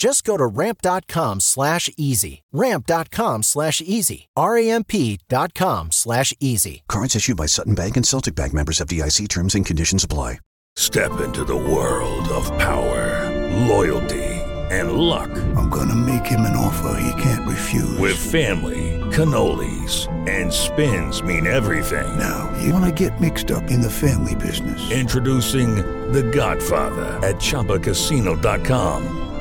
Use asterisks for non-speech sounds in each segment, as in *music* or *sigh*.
Just go to ramp.com slash easy. Ramp.com slash easy. R-A-M-P dot com slash easy. Cards issued by Sutton Bank and Celtic Bank members FDIC terms and conditions apply. Step into the world of power, loyalty, and luck. I'm gonna make him an offer he can't refuse. With family, cannolis, and spins mean everything. Now, you wanna get mixed up in the family business. Introducing The Godfather at ChumbaCasino.com.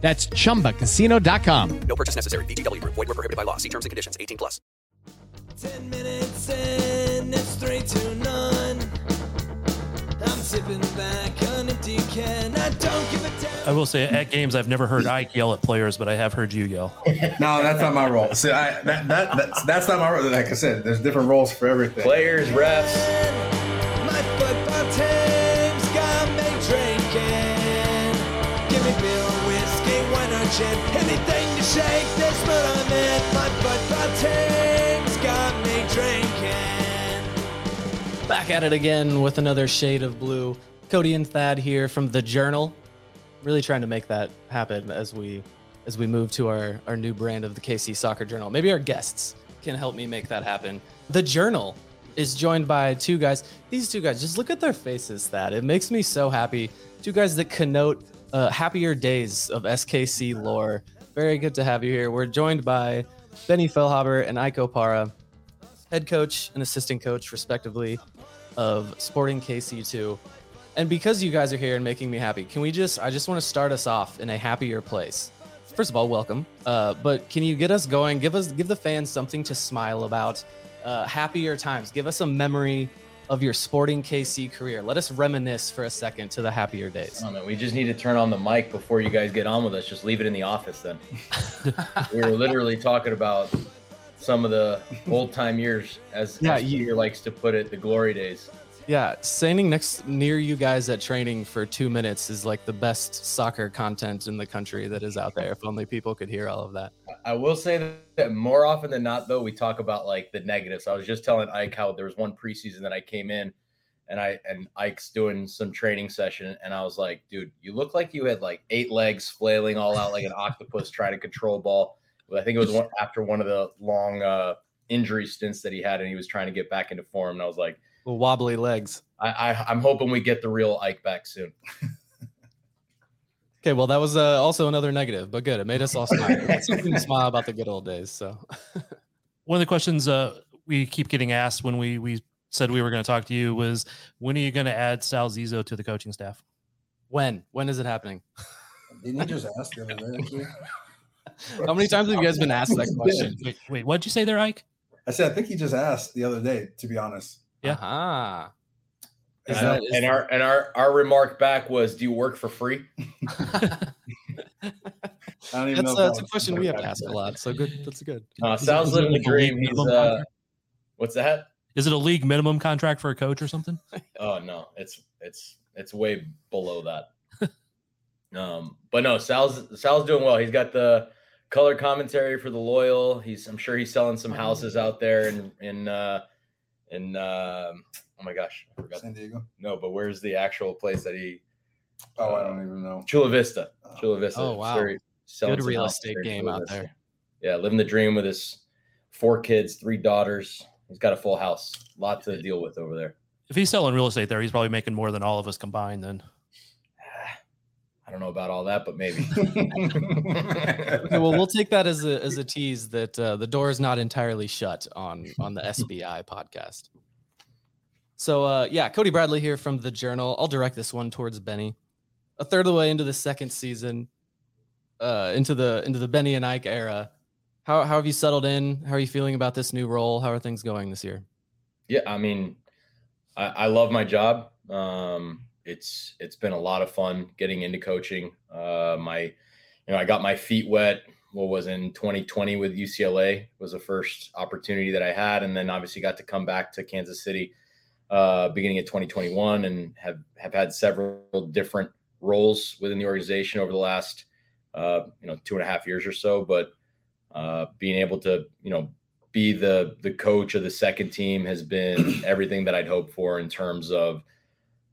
That's chumbacasino.com. No purchase necessary. VGW Group. Void were prohibited by law. See terms and conditions. 18 plus. Ten minutes in, it's three to none. I'm tipping back on a can. I don't give a damn. I will say at games I've never heard Ike yell at players, but I have heard you yell. *laughs* No, that's not my role. See, I, that, that, that's, that's not my role. Like I said, there's different roles for everything. Players, refs. Anything shake in. My football team's got me drinking. Back at it again with another shade of blue. Cody and Thad here from the Journal. Really trying to make that happen as we as we move to our our new brand of the KC Soccer Journal. Maybe our guests can help me make that happen. The Journal is joined by two guys. These two guys, just look at their faces. Thad it makes me so happy. Two guys that connote uh, happier days of SKC lore. Very good to have you here. We're joined by Benny Feilhaber and Ike Opara, head coach and assistant coach, respectively, of Sporting KC2. And because you guys are here and making me happy, can we just, I just want to start us off in a happier place. First of all, welcome. Uh, but can you get us going? Give us, give the fans something to smile about. Uh, happier times. Give us a memory of your Sporting KC career. Let us reminisce for a second to the happier days. Oh, man, we just need to turn on the mic before you guys get on with us. Just leave it in the office then. *laughs* we were literally talking about some of the old time years, as, Yeah, as you- Peter likes to put it, the glory days. Yeah, standing next near you guys at training for two minutes is like the best soccer content in the country that is out there. If only people could hear all of that. I will say that more often than not, though, we talk about like the negatives. I was just telling Ike how there was one preseason that I came in and I and Ike's doing some training session, and I was like, dude, you look like you had like eight legs flailing all out like an *laughs* octopus trying to control ball. But I think it was one, after one of the long uh, injury stints that he had, and he was trying to get back into form. And I was like, wobbly legs. I, I I'm hoping we get the real Ike back soon. *laughs* Okay, well, that was uh, also another negative, but good. It made us all smile. It's something to smile about the good old days. So, *laughs* One of the questions uh, we keep getting asked when we we said we were going to talk to you was when are you going to add Sal Zizzo to the coaching staff? When? When is it happening? Didn't you just ask the other day? *laughs* How many times have you guys been asked that question? Wait, wait, what'd you say there, Ike? I said I think he just asked the other day. To be honest, Yeah. Ah. Is And, that- is- and our and our our remark back was, "Do you work for free?" *laughs* *laughs* I don't even That's, know. uh, that's a question we have to ask a lot. So good. That's good. Uh, Is it- Sal's is it living the like a league dream. He's minimum uh, what's that? Is it a league minimum contract for a coach or something? *laughs* Oh no, it's it's it's way below that. um, but no, Sal's Sal's doing well. He's got the color commentary for the Loyal. He's I'm sure he's selling some houses out there in in uh in um oh my gosh, I forgot. San Diego. No, but where's the actual place that he Oh, I don't even know. Chula Vista. Chula Vista. Oh, wow. sure selling Good real estate game Chula out Vista. there. Yeah, living the dream with his four kids, three daughters. He's got a full house. A lot to deal with over there. If he's selling real estate there, he's probably making more than all of us combined. Then I don't know about all that, but maybe. *laughs* Okay, well, we'll take that as a as a tease that uh, the door is not entirely shut on on the SBI podcast. So uh, yeah, Cody Bradley here from the Journal. I'll direct this one towards Benny. A third of the way into the second season, uh, into the into the Benny and Ike era. How how have you settled in? How are you feeling about this new role? How are things going this year? Yeah, I mean, I, I love my job. Um, it's it's been a lot of fun getting into coaching. Uh, my, you know, I got my feet wet. What was in 2020 with UCLA was the first opportunity that I had, and then obviously got to come back to Kansas City uh, beginning of 2021, and have have had several different roles within the organization over the last uh, you know two and a half years or so. But uh, being able to you know be the the coach of the second team has been *clears throat* everything that I'd hoped for in terms of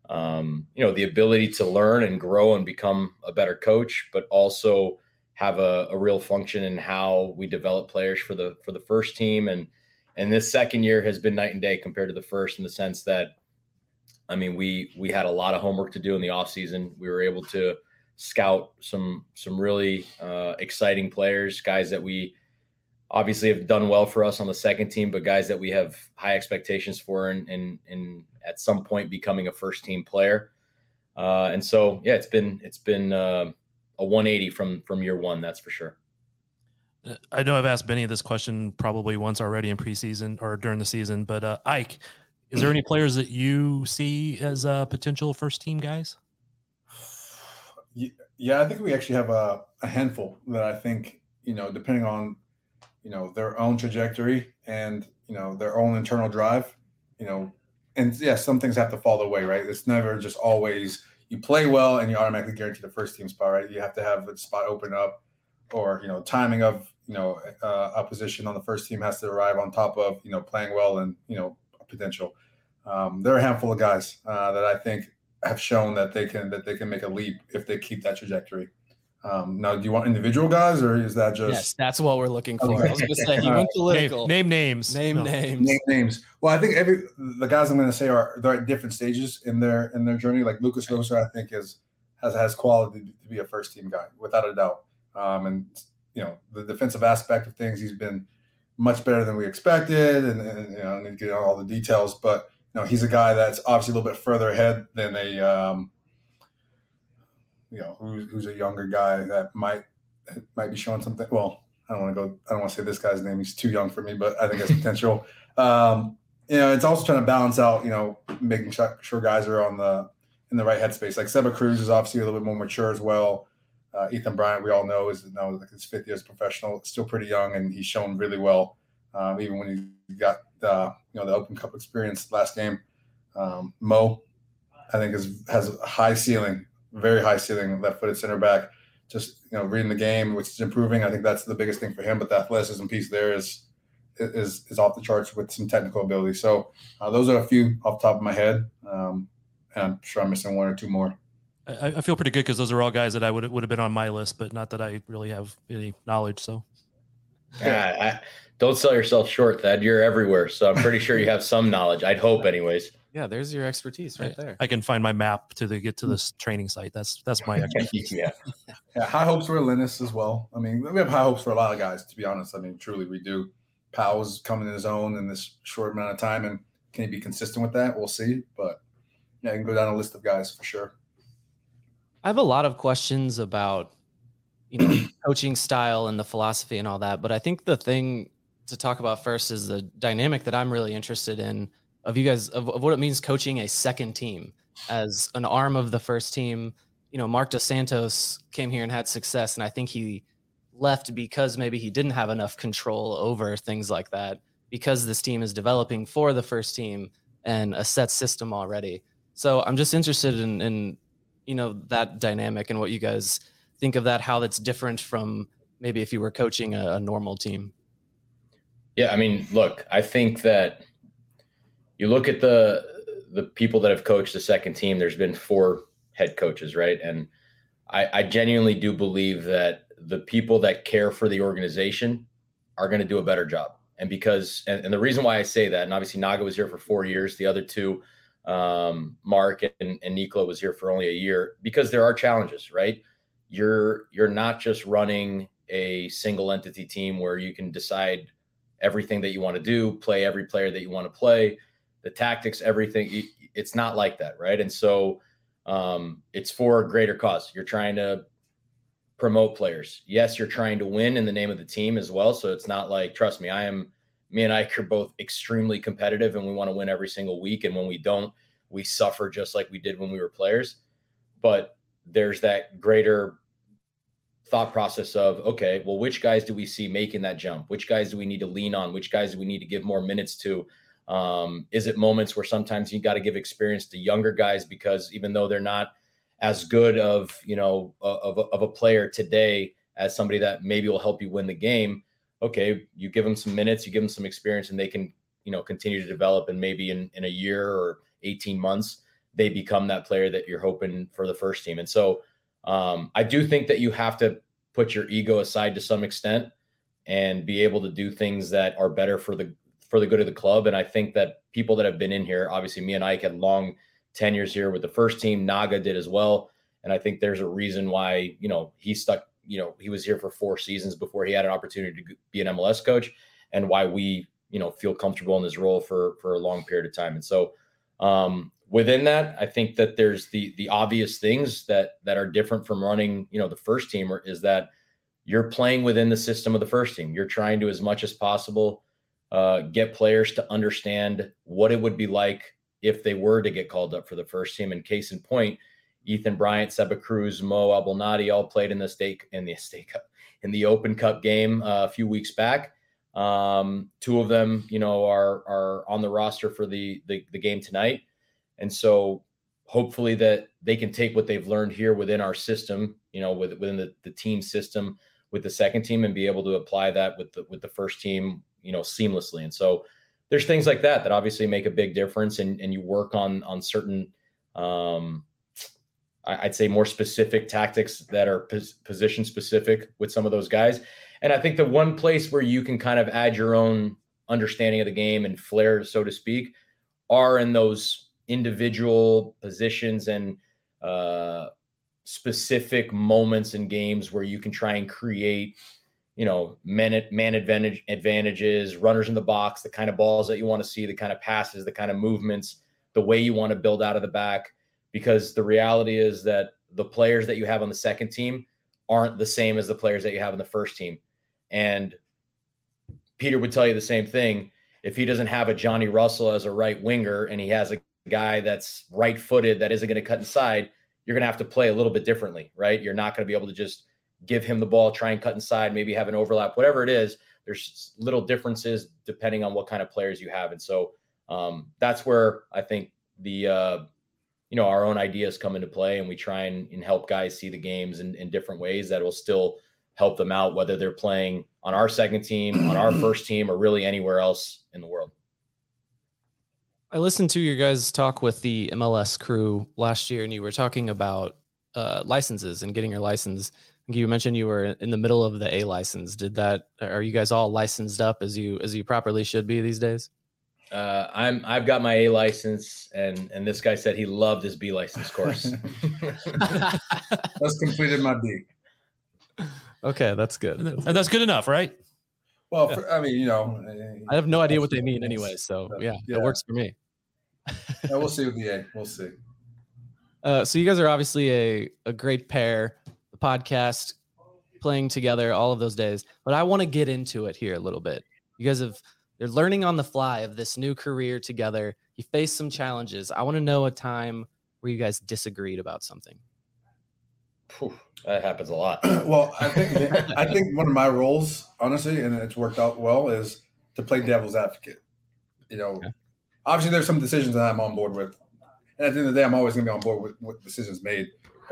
um, you know the ability to learn and grow and become a better coach, but also have a, a real function in how we develop players for the for the first team and and this second year has been night and day compared to the first in the sense that I mean we we had a lot of homework to do in the off season. We were able to scout some some really uh, exciting players, guys that we obviously have done well for us on the second team, but guys that we have high expectations for and and, and at some point becoming a first team player. Uh, and so yeah, it's been it's been uh, a 180 from from year one, that's for sure. Uh, I know I've asked Benny this question probably once already in preseason or during the season, but uh, Ike, is there any *clears throat* players that you see as uh, potential first team guys? Yeah, I think we actually have a, a handful that I think, you know, depending on, you know, their own trajectory and, you know, their own internal drive, you know, and yeah, some things have to fall the way, right? It's never just always you play well and you automatically guarantee the first team spot, right? You have to have the spot open up or, you know, timing of, you know, uh, a position on the first team has to arrive on top of, you know, playing well and, you know, potential. Um, there are a handful of guys uh, that I think have shown that they can that they can make a leap if they keep that trajectory. Um, now, do you want individual guys, or is that just Yes, that's what we're looking for. Okay. I was going to say he went political. Name, name names. Name No. names. name names? Well, I think every the guys I'm going to say are they're at different stages in their in their journey. Like Lucas Rosa, I think is has has quality to be a first team guy without a doubt. Um, and you know the defensive aspect of things, he's been much better than we expected, and, and you know, I need to get all the details, but you know he's a guy that's obviously a little bit further ahead than a um, you know who's, who's a younger guy that might might be showing something. Well, I don't want to go. I don't want to say this guy's name. He's too young for me, but I think has potential. *laughs* Um, you know, it's also trying to balance out. You know, making sure, guys are on the in the right headspace. Like Seba Cruz is obviously a little bit more mature as well. Uh, Ethan Bryant, we all know, is now like his fifth year as a professional, still pretty young, and he's shown really well. Um, even when he got uh, you know the Open Cup experience last game. Um, Mo, I think is has a high ceiling, very high ceiling, left-footed center back. Just you know, reading the game, which is improving. I think that's the biggest thing for him. But the athleticism piece there is is is off the charts with some technical ability. So uh, those are a few off the top of my head, um, and I'm sure I'm missing one or two more. I, I feel pretty good because those are all guys that I would would have been on my list, but not that I really have any knowledge. So Yeah, I, don't sell yourself short, Thad. You're everywhere, so I'm pretty sure you have some knowledge. I'd hope, anyways. Yeah, there's your expertise right there. I can find my map to the, get to hmm. this training site. That's that's my expertise. yeah. Yeah, high hopes for Linus as well. I mean, we have high hopes for a lot of guys, to be honest. I mean, truly, we do. Powell's coming in his own in this short amount of time and can he be consistent with that? We'll see. But yeah, I can go down a list of guys for sure. I have a lot of questions about you know *coughs* coaching style and the philosophy and all that, but I think the thing to talk about first is the dynamic that I'm really interested in of you guys of, of what it means coaching a second team as an arm of the first team. You know, Marc Dos Santos came here and had success, and I think he left because maybe he didn't have enough control over things like that because this team is developing for the first team and a set system already. So I'm just interested in, in you know that dynamic and what you guys think of that, how that's different from maybe if you were coaching a, a normal team. Yeah, I mean, look, I think that you look at the the people that have coached the second team. There's been four head coaches, right? And I, I genuinely do believe that the people that care for the organization are going to do a better job. And because, and, and, the reason why I say that, and obviously Naga was here for four years, the other two, um, Mark and, and was here for only a year, because there are challenges, right? You're you're not just running a single entity team where you can decide everything that you want to do, play every player that you want to play, the tactics, everything. It's not like that, right? And so um, it's for a greater cause. You're trying to promote players. Yes, you're trying to win in the name of the team as well. So it's not like, trust me, I am, me and Ike are both extremely competitive and we want to win every single week. And when we don't, we suffer just like we did when we were players. But there's that greater thought process of, okay, well, which guys do we see making that jump? Which guys do we need to lean on? Which guys do we need to give more minutes to? Um, is it moments where sometimes you got to give experience to younger guys because even though they're not as good of you know of, of a player today as somebody that maybe will help you win the game okay you give them some minutes you give them some experience and they can you know continue to develop and maybe in, in a year or 18 months they become that player that you're hoping for the first team. And so um, i do think that you have to put your ego aside to some extent and be able to do things that are better for the for the good of the club and i think that people that have been in here obviously me and ike had long tenures here with the first team. Naga did as well. And I think there's a reason why, you know, he stuck, you know, he was here for four seasons before he had an opportunity to be an MLS coach and why we, you know, feel comfortable in this role for for a long period of time. And so um within that, I think that there's the the obvious things that that are different from running, you know, the first team is that you're playing within the system of the first team. You're trying to as much as possible uh, get players to understand what it would be like if they were to get called up for the first team. And case in point, Ethan Bryant, Seba Cruz, Mo Abdelnaty all played in the state in the state cup in the Open Cup game uh, a few weeks back. Um, two of them, you know, are are on the roster for the, the the game tonight, and so hopefully that they can take what they've learned here within our system, you know, with, within the, the team system with the second team and be able to apply that with the with the first team, you know, seamlessly. And so there's things like that that obviously make a big difference and, and you work on on certain um, i'd say more specific tactics that are pos- position specific with some of those guys and i think the one place where you can kind of add your own understanding of the game and flair so to speak are in those individual positions and uh, specific moments in games where you can try and create you know, man man advantage advantages, runners in the box, the kind of balls that you want to see, the kind of passes, the kind of movements, the way you want to build out of the back. Because the reality is that the players that you have on the second team aren't the same as the players that you have in the first team. And Peter would tell you the same thing. If he doesn't have a Johnny Russell as a right winger and he has a guy that's right footed that isn't going to cut inside, you're going to have to play a little bit differently, right? You're not going to be able to just give him the ball, try and cut inside, maybe have an overlap, whatever it is. There's little differences depending on what kind of players you have, and so um, that's where I think the uh, you know our own ideas come into play, and we try and, and help guys see the games in, in different ways that will still help them out, whether they're playing on our second team, on our *clears throat* first team, or really anywhere else in the world. I listened to your guys talk with the MLS crew last year, and you were talking about uh, licenses and getting your license you mentioned you were in the middle of the A license. Did that? Are you guys all licensed up as you as you properly should be these days? Uh, I'm I've got my A license, and and this guy said he loved his B license course. *laughs* *laughs* That's completed my B. Okay, that's good. And that's good enough, right? Well, for, I mean, you know, I have no idea what they mean anyway, so yeah, yeah, it works for me. Yeah, we'll see with the A. We'll see. Uh, so you guys are obviously a, a great pair. The podcast, playing together, all of those days. But I want to get into it here a little bit. You guys have you're learning on the fly of this new career together. You face some challenges. I want to know a time where you guys disagreed about something. Phew, that happens a lot. *clears throat* well, I think I *laughs* think one of my roles, honestly, and it's worked out well, is to play devil's advocate. You know, obviously there's some decisions that I'm on board with, and at the end of the day, I'm always going to be on board with, with decisions made.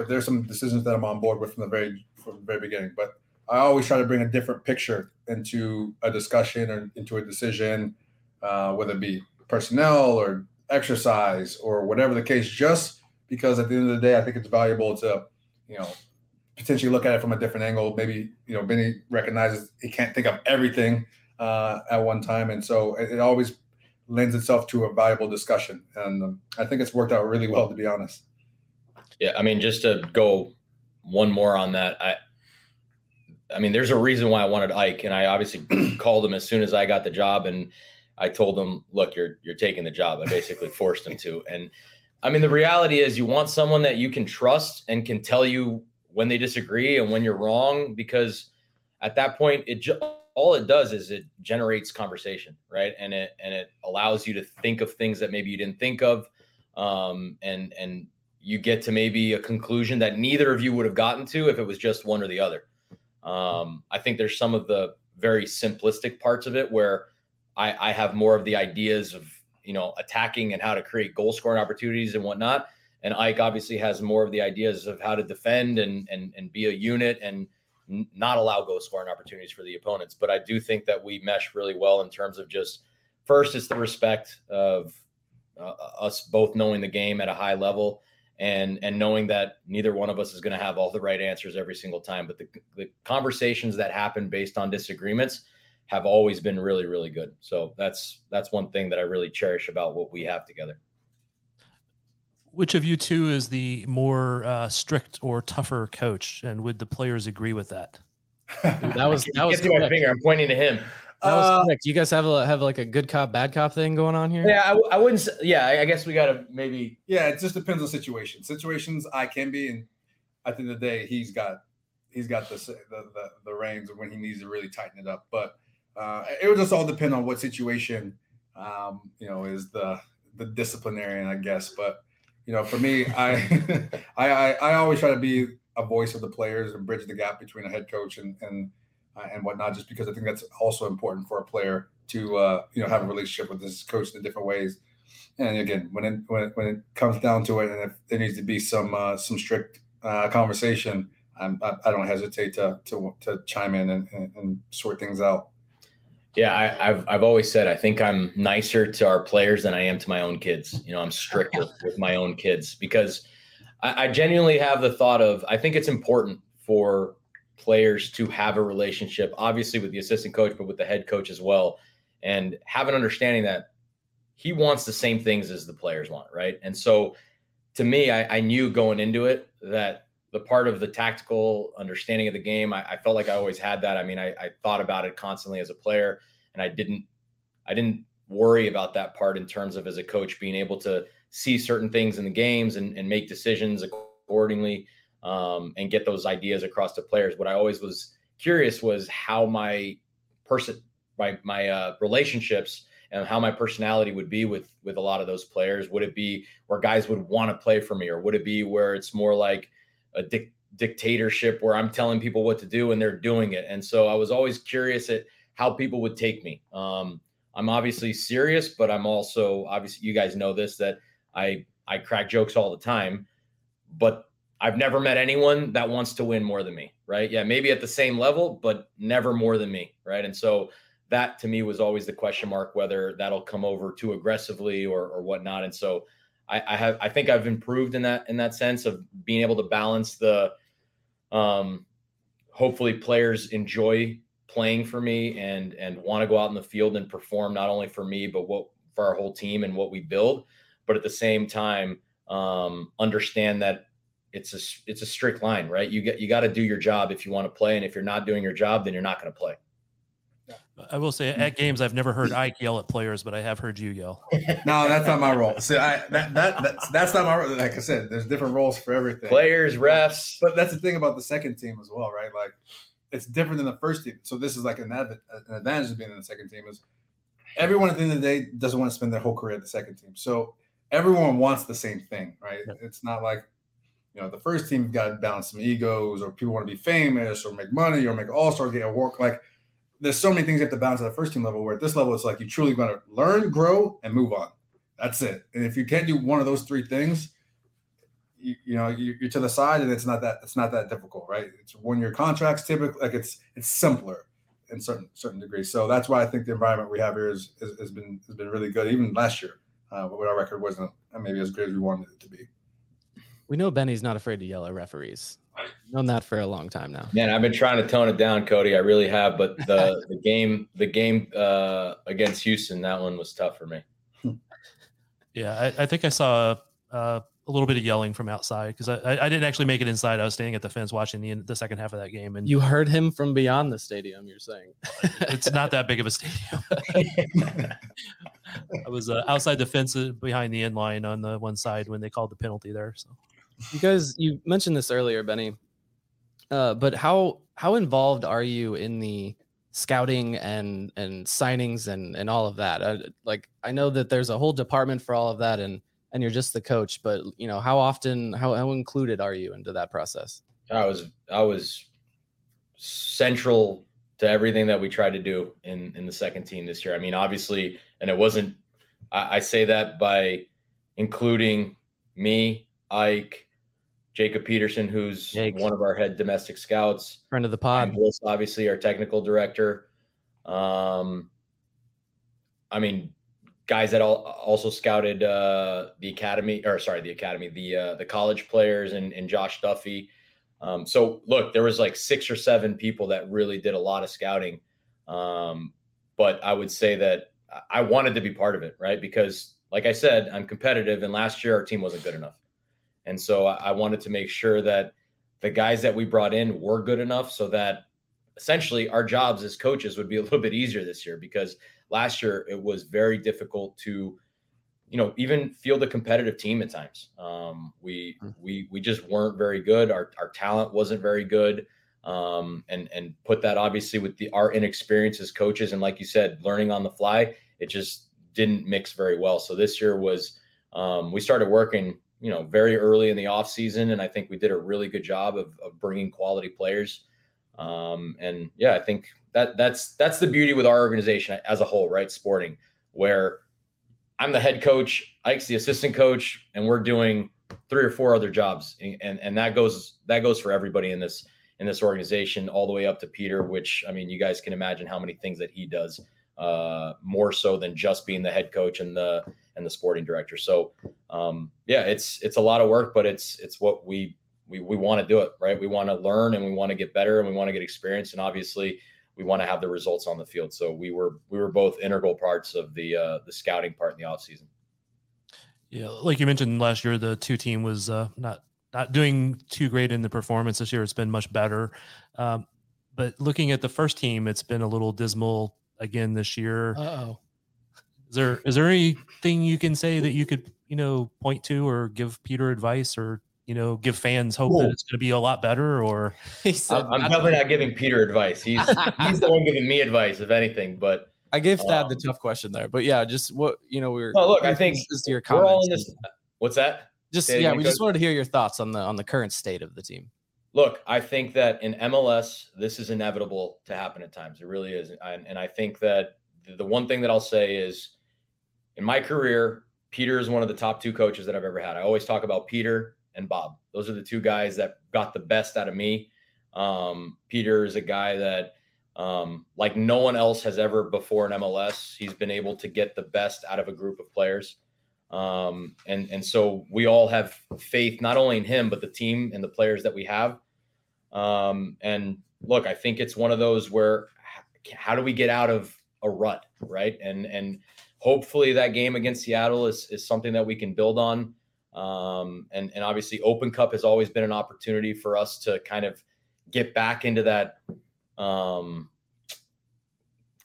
There's some decisions that I'm on board with from the very from the very beginning. But I always try to bring a different picture into a discussion or into a decision, uh, whether it be personnel or exercise or whatever the case. Just because at the end of the day, I think it's valuable to, you know, potentially look at it from a different angle. Maybe you know, Benny recognizes he can't think of everything uh, at one time, and so it, it always lends itself to a valuable discussion. And um, I think it's worked out really well, to be honest. Yeah, I mean, just to go one more on that, I, I mean, there's a reason why I wanted Ike, and I obviously *clears throat* called him as soon as I got the job, and I told him, "Look, you're you're taking the job." I basically *laughs* forced him to, and I mean, the reality is, you want someone that you can trust and can tell you when they disagree and when you're wrong, because at that point, it just all it does is it generates conversation, right? And it and it allows you to think of things that maybe you didn't think of, um, and and you get to maybe a conclusion that neither of you would have gotten to if it was just one or the other. Um, I think there's some of the very simplistic parts of it where I, I have more of the ideas of you know attacking and how to create goal scoring opportunities and whatnot. And Ike obviously has more of the ideas of how to defend and and and be a unit and not allow goal scoring opportunities for the opponents. But I do think that we mesh really well in terms of just first, it's the respect of uh, us both knowing the game at a high level and and knowing that neither one of us is going to have all the right answers every single time. But the, the conversations that happen based on disagreements have always been really really good. So that's that's one thing that I really cherish about what we have together. Which of you two is the more uh, strict or tougher coach, and would the players agree with that? That was *laughs* that was my finger. I'm pointing to him. That was Uh, quick. You guys have a have like a good cop bad cop thing going on here. Yeah, I wouldn't. Say, yeah, I, I guess we got to maybe. Yeah, it just depends on situation. Situations I can be, and at the end of the day, he's got he's got the the the, the reins when he needs to really tighten it up. But uh, it would just all depend on what situation, um, you know, is the the disciplinarian, I guess. But you know, for me, I *laughs* I, I I always try to be a voice of the players and bridge the gap between a head coach and and uh, and whatnot, just because I think that's also important for a player to uh, you know have a relationship with his coach in different ways. And again, when it when it, when it comes down to it, and if there needs to be some uh, some strict uh, conversation, I'm, I, I don't hesitate to to to chime in and, and, and sort things out. Yeah, I, I've I've always said I think I'm nicer to our players than I am to my own kids. You know, I'm stricter *laughs* with my own kids because I, I genuinely have the thought of I think it's important for players to have a relationship, obviously with the assistant coach, but with the head coach as well, and have an understanding that he wants the same things as the players want, right? And so, to me, I, I knew going into it that the part of the tactical understanding of the game, I, I felt like I always had that. I mean, I, I thought about it constantly as a player, and I didn't, I didn't worry about that part in terms of as a coach being able to see certain things in the games and, and make decisions accordingly um, and get those ideas across to players. What I always was curious was how my person, my my uh, relationships and how my personality would be with with a lot of those players. Would it be where guys would want to play for me, or would it be where it's more like a dic- dictatorship where I'm telling people what to do and they're doing it? And so I was always curious at how people would take me. Um, I'm obviously serious, but I'm also obviously you guys know this that I I crack jokes all the time, but I've never met anyone that wants to win more than me, right? Yeah, maybe at the same level, but never more than me, right? And so that to me was always the question mark whether that'll come over too aggressively or or whatnot. And so I, I have I think I've improved in that in that sense of being able to balance the um hopefully players enjoy playing for me and and want to go out in the field and perform not only for me but what for our whole team and what we build but at the same time um understand that it's a it's a strict line right you get you got to do your job if you want to play and if you're not doing your job then you're not going to play I will say at games I've never heard Ike yell at players, but I have heard you yell. *laughs* no, that's not my role. See, I that, that that's that's not my role. Like I said, there's different roles for everything. Players, refs. But that's the thing about the second team as well, right? Like it's different than the first team. So this is like an, adv- an advantage of being in the second team is everyone at the end of the day doesn't want to spend their whole career at the second team. So everyone wants the same thing, right? It's not like you know the first team got to balance some egos or people want to be famous or make money or make all star a work like there's so many things you have to balance at the first team level where at this level it's like you truly going to learn grow and move on. That's it. And if you can't do one of those three things you, you know you, are to the side and it's not that it's not that difficult right? It's one year contracts typically like it's it's simpler in certain certain degrees. So that's why i think the environment we have here is, is has been has been really good even last year uh, but our record wasn't maybe as good as we wanted it to be we know benny's not afraid to yell at referees known that for a long time now. Man, I've been trying to tone it down, Cody. I really have, but the *laughs* the game the game uh, against Houston, that one was tough for me. *laughs* Yeah, I, I think I saw uh, a little bit of yelling from outside because I, I didn't actually make it inside. I was standing at the fence watching the the second half of that game, and you heard him from beyond the stadium. You're saying *laughs* it's not that big of a stadium. I was uh, outside the fence uh, behind the end line on the one side when they called the penalty there. So you guys, you mentioned this earlier, Benny. Uh, but how how involved are you in the scouting and and signings and and all of that? Uh, like I know that there's a whole department for all of that, and and you're just the coach. But you know, how often, how how included are you into that process? I was I was central to everything that we tried to do in in the second team this year. I mean, obviously, and it wasn't. I, I say that by including me, Ike, Jacob Peterson, who's Jake. one of our head domestic scouts, friend of the pod, Willis, obviously our technical director. Um, I mean, guys that all, also scouted uh, the academy, or sorry, the academy, the uh, the college players, and, and Josh Duffy. Um, so look, there was like six or seven people that really did a lot of scouting. Um, but I would say that I wanted to be part of it, right? Because, like I said, I'm competitive, and last year our team wasn't good enough. And so I wanted to make sure that the guys that we brought in were good enough so that essentially our jobs as coaches would be a little bit easier this year because last year it was very difficult to you know even field a competitive team at times. Um, we hmm. we we just weren't very good. Our, our talent wasn't very good. Um, and and put that obviously with the our inexperience as coaches and like you said learning on the fly it just didn't mix very well. So this year was um, we started working you know, very early in the off season, and I think we did a really good job of, of bringing quality players. Um, and yeah, I think that that's that's the beauty with our organization as a whole, right? Sporting, where I'm the head coach, Ike's the assistant coach, and we're doing three or four other jobs, and and that goes that goes for everybody in this in this organization, all the way up to Peter. Which I mean, you guys can imagine how many things that he does, uh, more so than just being the head coach and the and the sporting director. So um, yeah, it's it's a lot of work, but it's it's what we we we want to do it right. We want to learn and we want to get better and we want to get experience and obviously we want to have the results on the field. So we were we were both integral parts of the uh, the scouting part in the off season. Yeah, like you mentioned last year, the two team was uh, not not doing too great in the performance. This year, it's been much better. Um, but looking at the first team, it's been a little dismal again this year. oh is there is there anything you can say that you could you know point to or give Peter advice or you know give fans hope that it's going to be a lot better? Or *laughs* said, I'm, I'm definitely not giving Peter advice. He's he's the one giving me advice, if anything. But I gave Thad um, the tough question there. But yeah, just what you know we are Oh, look, I think just your comments. We're all in this. What's that? Just yeah, we just wanted to hear your thoughts on the on the current state of the team. Look, I think that in MLS, this is inevitable to happen at times. It really is, and, and I think that the one thing that I'll say is in my career, Peter is one of the top two coaches that I've ever had. I always talk about Peter and Bob. Those are the two guys that got the best out of me. Um, Peter is a guy that, um, like no one else has ever before in MLS, he's been able to get the best out of a group of players. Um, and and so we all have faith not only in him but the team and the players that we have. Um, and look, I think it's one of those where how do we get out of a rut, right? And and hopefully that game against Seattle is, is something that we can build on. Um, and, and obviously open cup has always been an opportunity for us to kind of get back into that, um,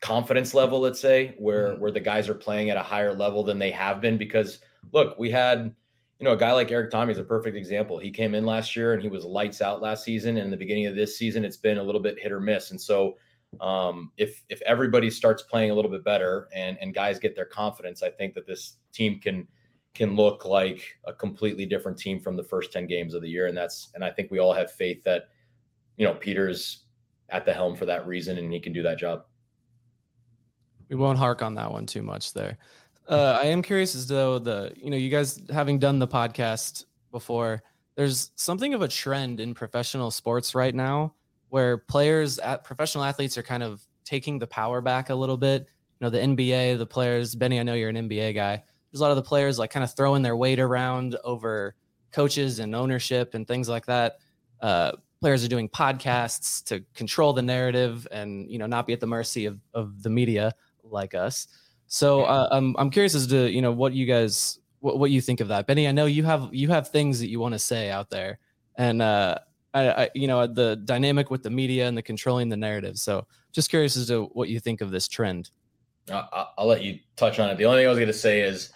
confidence level, let's say, where where the guys are playing at a higher level than they have been. Because look, we had you know a guy like Erik Thommy is a perfect example. He came in last year and he was lights out last season, and in the beginning of this season, it's been a little bit hit or miss. And so um, if if everybody starts playing a little bit better and and guys get their confidence, I think that this team can can look like a completely different team from the first 10 games of the year and that's and I think we all have faith that you know Peter's at the helm for that reason and he can do that job. We won't hark on that one too much there. Uh, I am curious as though the you know you guys having done the podcast before, there's something of a trend in professional sports right now where players at professional athletes are kind of taking the power back a little bit. You know, the NBA, the players, Benny, I know you're an NBA guy. There's a lot of the players like kind of throwing their weight around over coaches and ownership and things like that. Uh, players are doing podcasts to control the narrative and you know not be at the mercy of, of the media like us. So uh, I'm I'm curious as to you know what you guys what, what you think of that, Benny. I know you have you have things that you want to say out there, and uh, I, I you know the dynamic with the media and the controlling the narrative. So just curious as to what you think of this trend. I- I'll let you touch on it. The only thing I was going to say is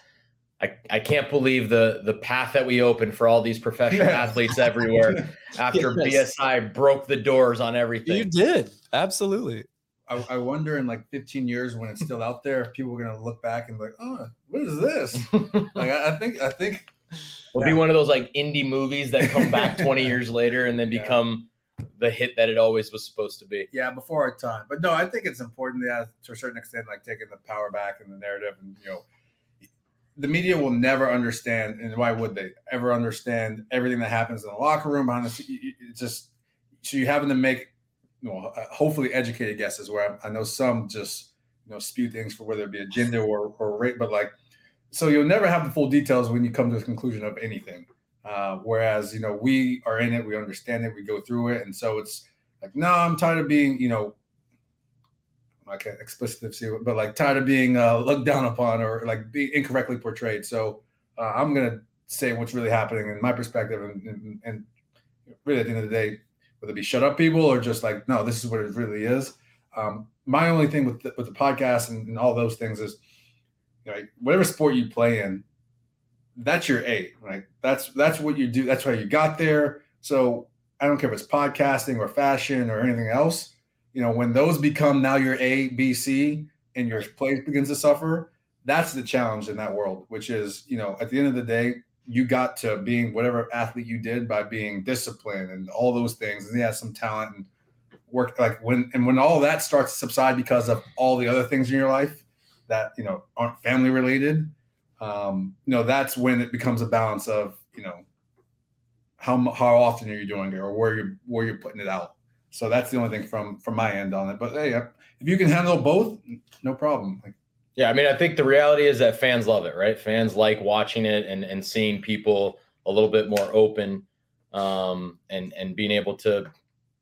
I, I can't believe the the path that we opened for all these professional athletes everywhere *laughs* after Yes. BSI broke the doors on everything. You did absolutely. I, I wonder in like 15 years when it's still out there, if people are gonna look back and be like, oh, what is this? *laughs* like I, I think I think It'll be one of those like indie movies that come back *laughs* 20 years later and then Yeah. become the hit that it always was supposed to be. yeah, before our time. But no, I think it's important yeah, to a certain extent, like taking the power back in the narrative and you know the media will never understand, and why would they ever understand everything that happens in the locker room behind the? It's just so you're having to make, you know, uh, hopefully educated guesses. Where I, I know some just you know spew things for whether it be a gender or or rape, but like so you'll never have the full details when you come to the conclusion of anything. Uh, whereas you know we are in it, we understand it, we go through it, and so it's like, no, I'm tired of being, you know, I can't it, but like tired of being uh, looked down upon or like being incorrectly portrayed. So uh, I'm gonna say what's really happening in my perspective, and, and, and really at the end of the day, whether it be shut up people or just like, no, this is what it really is. Um, my only thing with the, with the podcast and, and all those things is, like, whatever sport you play in, that's your A, right? That's that's what you do. That's how you got there. So I don't care if it's podcasting or fashion or anything else. You know, when those become now your A, B, C, and your place begins to suffer, that's the challenge in that world. Which is, you know, at the end of the day, you got to being whatever athlete you did by being disciplined and all those things, and yeah, some talent and work. Like when and when all that starts to subside because of all the other things in your life that you know aren't family related um, you know, that's when it becomes a balance of, you know, how how often are you doing it or where you're where you're putting it out. So that's the only thing from from my end on it. But hey, if you can handle both, no problem. Like, Yeah, I mean, I think the reality is that fans love it, right? Fans like watching it and and seeing people a little bit more open, um, and and being able to,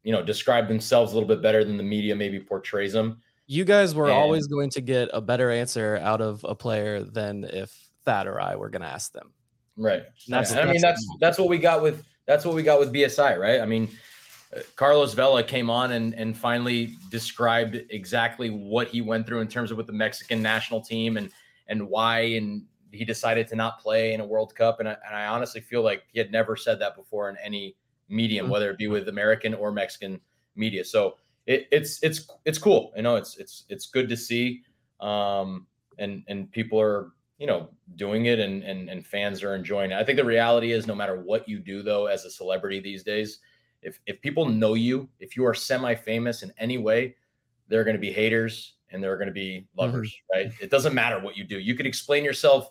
you know, describe themselves a little bit better than the media maybe portrays them. You guys were And- always going to get a better answer out of a player than if Thad or I were going to ask them. Right. That's- Yeah, and I mean that's- that's that's what we got with that's what we got with BSI, right? I mean, uh, Carlos Vela came on and and finally described exactly what he went through in terms of with the Mexican national team and and why and he decided to not play in a World Cup and I, and I honestly feel like he had never said that before in any medium, whether it be with American or Mexican media. So it, it's it's it's cool, you know. It's it's it's good to see, um, and and people are you know doing it and and and fans are enjoying it. I think the reality is no matter what you do though as a celebrity these days, if if people know you, if you are semi-famous in any way, there are going to be haters and there are going to be lovers, right? It doesn't matter what you do. You could explain yourself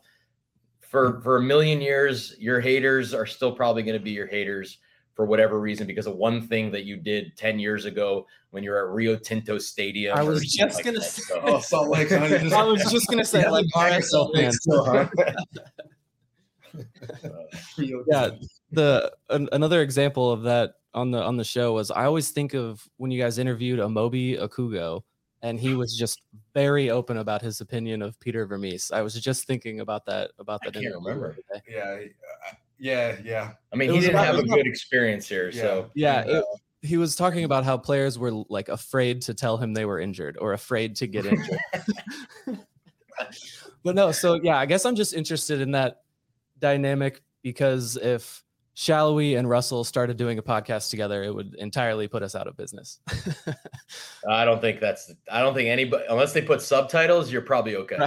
for for a million years, your haters are still probably going to be your haters for whatever reason because of one thing that you did 10 years ago when you're at Rio Tinto Stadium. I was just like gonna that. say- oh, Salt Lake. huh? Just- *laughs* I was just going to say, Yeah, like, like, RSL fans. still, huh? *laughs* *laughs* yeah the an, another example of that on the on the show was i always think of when you guys interviewed amobi okugo and he was just very open about his opinion of peter vermes i was just thinking about that about that. I can't remember. the other day. Yeah, yeah, yeah. I mean, It he didn't about- have a was good experience here. So yeah it, uh, he was talking about how players were like afraid to tell him they were injured or afraid to get injured. *laughs* *laughs* but no, so yeah, I guess I'm just interested in that dynamic because if Salloi and Russell started doing a podcast together, it would entirely put us out of business. *laughs* I don't think that's. I don't think anybody, unless they put subtitles, you're probably okay.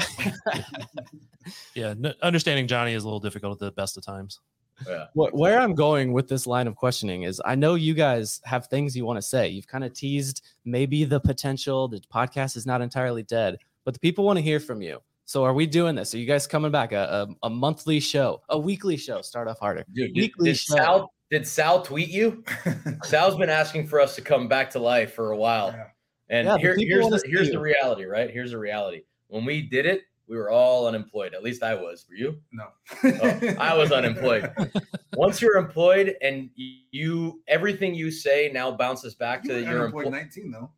Yeah, understanding Johnny is a little difficult at the best of times. Yeah. *laughs* Where I'm going with this line of questioning is I know you guys have things you want to say. You've kind of teased maybe the potential, the podcast is not entirely dead, but the people want to hear from you. So are we doing this? Are you guys coming back? A, a, a monthly show, a weekly show? Start off harder. Dude, did, weekly did show. Sal did Sal tweet you? *laughs* Sal's been asking for us to come back to life for a while. Yeah. And Yeah, here, people here's the here's you. the reality, right? Here's the reality. When we did it, we were all unemployed. At least I was. Were you? No. Oh, I was unemployed. *laughs* Once you're employed and you everything you say now bounces back You to were your unemployed employee. 19 though.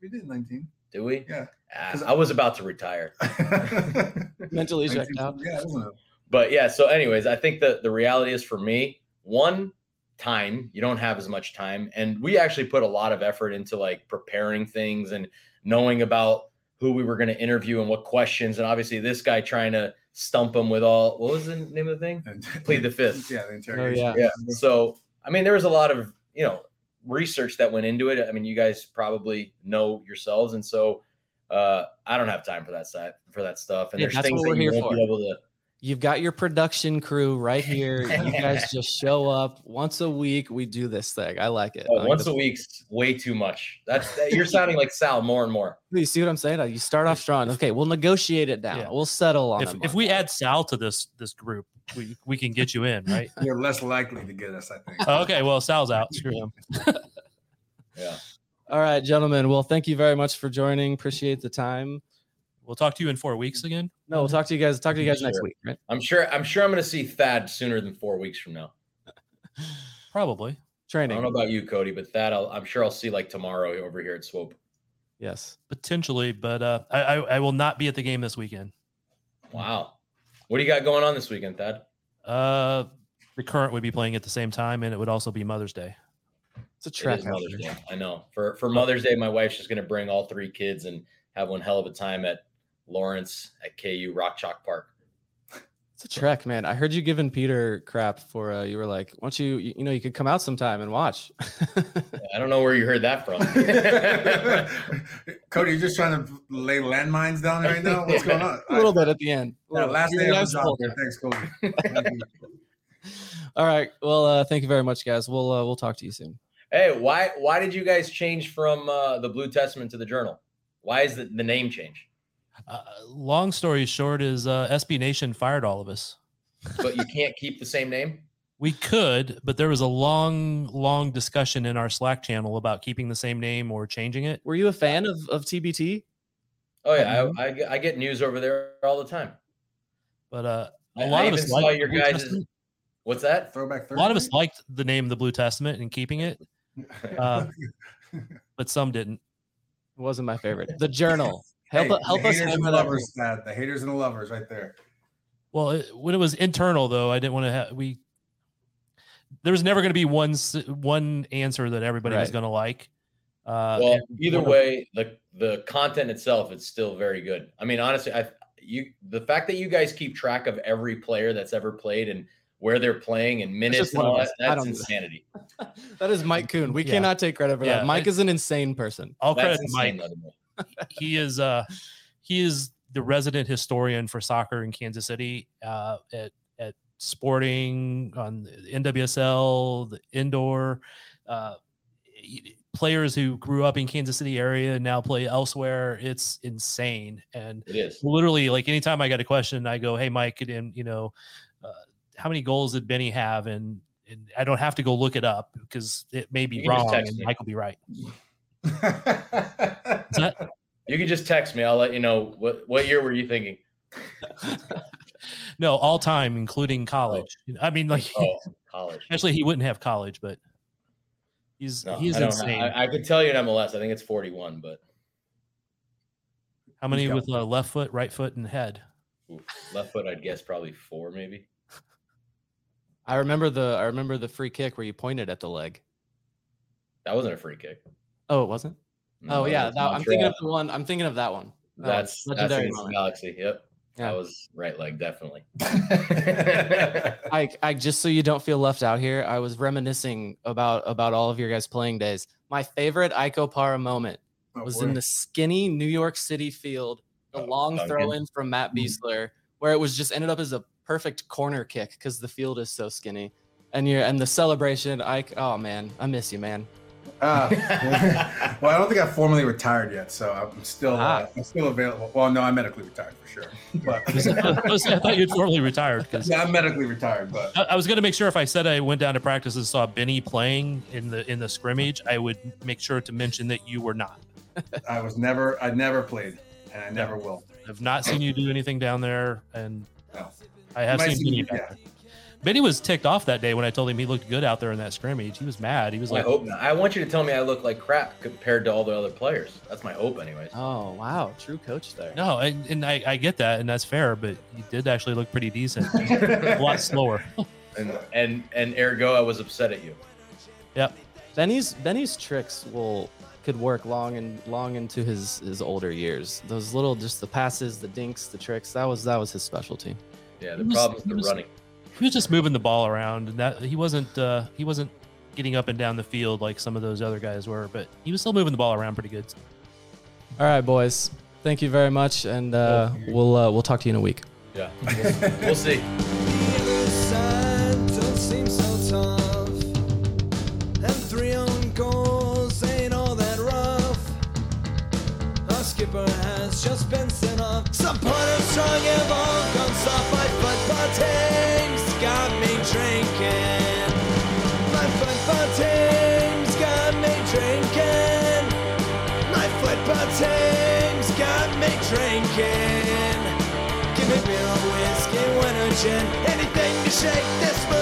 We did 19. Do we? Yeah. Ah, 'Cause I was about to retire. *laughs* Mentally checked out. Yeah, wasn't it? But yeah, so anyways, I think that the reality is for me, one time, you don't have as much time. And we actually put a lot of effort into like preparing things and knowing about who we were going to interview and what questions. And obviously this guy trying to stump him with all what was the name of the thing? And- *laughs* Plead the fifth. Yeah, the interrogation. yeah. Yeah. So I mean, there was a lot of, you know, research that went into it. I mean, you guys probably know yourselves. And so uh I don't have time for that side for that stuff. And Yeah, there's things that we're you here won't for. be able to You've got your production crew right here. You guys *laughs* just show up once a week. We do this thing. I like it. Oh, I like once a week's way too much. That's that- you're sounding like Sal more and more. *laughs* You see what I'm saying? You start off strong. Okay, we'll negotiate it down. Yeah. We'll settle on If, if we add Sal to this this group, we we can get you in, right? *laughs* You're less likely to get us, I think. Oh, okay, well Sal's out. Screw him. Yeah. All right, gentlemen. Well, thank you very much for joining. Appreciate the time. We'll talk to you in four weeks again. No, we'll talk to you guys. Talk to you guys next Sure. week, right? I'm sure I'm sure I'm gonna see Thad sooner than four weeks from now. *sighs* Probably. Training. I don't know about you, Cody, but Thad I'll, I'm sure I'll see like tomorrow over here at Swope. Yes. Potentially, but uh, I, I I will not be at the game this weekend. Wow. What do you got going on this weekend, Thad? Uh, the current would be playing at the same time, and it would also be Mother's Day. It's a It trek. is out Mother's. Day. I know. For for Mother's Day, my wife's just gonna bring all three kids and have one hell of a time at Lawrence at KU Rock Chalk Park. It's a trek, man. I heard you giving Peter crap for uh you were like, why don't you you, you know you could come out sometime and watch. *laughs* I don't know where you heard that from. *laughs* Cody, you're just trying to lay landmines down right now? What's *laughs* going on? a little bit at the end. Yeah, last Your day of the job. Thanks, Cody. All right. Well, uh, thank you very much, guys. We'll uh, we'll talk to you soon. Hey, why why did you guys change from uh, the Blue Testament to the Journal? Why is the, the name change? Uh, long story short is uh, SB Nation fired all of us. But you can't keep the same name. We could, but there was a long, long discussion in our Slack channel about keeping the same name or changing it. Were you a fan of, of TBT? Oh yeah, I, I, get- I get news over there all the time. But uh, a I- lot I of us saw liked your the Blue guys' Testament. What's that? Throwback A lot of us liked the name the Blue Testament and keeping it, *laughs* uh, *laughs* but some didn't. It wasn't my favorite. The Journal. Help Hey, help the us haters and the lovers, Thad. The haters and the lovers, right there. Well, it, when it was internal, though, I didn't want to have we. There was never going to be one one answer that everybody was going to like. Uh, well, either way, the the content itself is still very good. I mean, honestly, I you the fact that you guys keep track of every player that's ever played and where they're playing and minutes and all that, that's don't that. *laughs* insanity. That is Mike Kuhn. We Yeah. cannot take credit for Yeah, that. Mike I- is an insane person. all credit to Mike. insane, by the way. He is uh he is the resident historian for soccer in Kansas City uh at at Sporting on the NWSL the indoor uh players who grew up in Kansas City area and now play elsewhere it's insane and It is. literally like anytime I got a question I go hey Mike and you know uh, how many goals did Benny have and and I don't have to go look it up because it may be You can just wrong and. Mike will be right. Is *laughs* that- You can just text me. I'll let you know what what year were you thinking. *laughs* No, all time, including college. I mean, like, Oh, *laughs* college. actually, he wouldn't have college, but he's No, he's I insane. I, I could tell you in MLS. I think it's 41, but How many with uh, left foot, right foot, and head? ooh, left foot, I'd guess probably four, maybe. I remember the I remember the free kick where you pointed at the leg. That wasn't a free kick. Oh, it wasn't. No, oh yeah, was that, I'm thinking of the one. I'm thinking of that one. That That's one. that's legendary against. Galaxy. Yep. Yeah. That was right leg, definitely. *laughs* *laughs* I, I just so you don't feel left out here, I was reminiscing about about all of your guys' playing days. My favorite Ike Opara moment Oh, was boy. in the skinny New York City field, the Oh, long Duncan. throw in from Matt Mm. Besler, where it was just ended up as a perfect corner kick because the field is so skinny. And you're and the celebration, I oh man, I miss you, man. Ah, *laughs* well, I don't think I formally retired yet, so I'm still Ah. uh, I'm still available. Well, no, I'm medically retired for sure. But *laughs* I thought you'd formally retired. Cause yeah, I'm medically retired, but I, I was going to make sure if I said I went down to practice and saw Benny playing in the in the scrimmage, I would make sure to mention that you were not. *laughs* I was never I never played, and I never will. I've not seen you do anything down there, and No. I have seen see Benny me- back yeah. There. Benny was ticked off that day when I told him he looked good out there in that scrimmage. He was mad. He was I like, hope not. I want you to tell me I look like crap compared to all the other players. That's my hope, anyways. Oh wow, true coach there. No, and, and I, I get that, and that's fair, but you did actually look pretty decent. a lot *laughs* slower. And and and ergo, I was upset at you. Yep. Benny's Benny's tricks will could work long and long into his his older years. Those little just the passes, the dinks, the tricks. That was that was his specialty. Yeah, the was- problem is the was- running. He was just moving the ball around, and that he wasn't uh, he wasn't getting up and down the field like some of those other guys were, but he was still moving the ball around pretty good. All right, boys. Thank you very much, and uh, we'll uh, we'll talk to you in a week. Yeah, we'll, *laughs* we'll see. Anything to shake this mood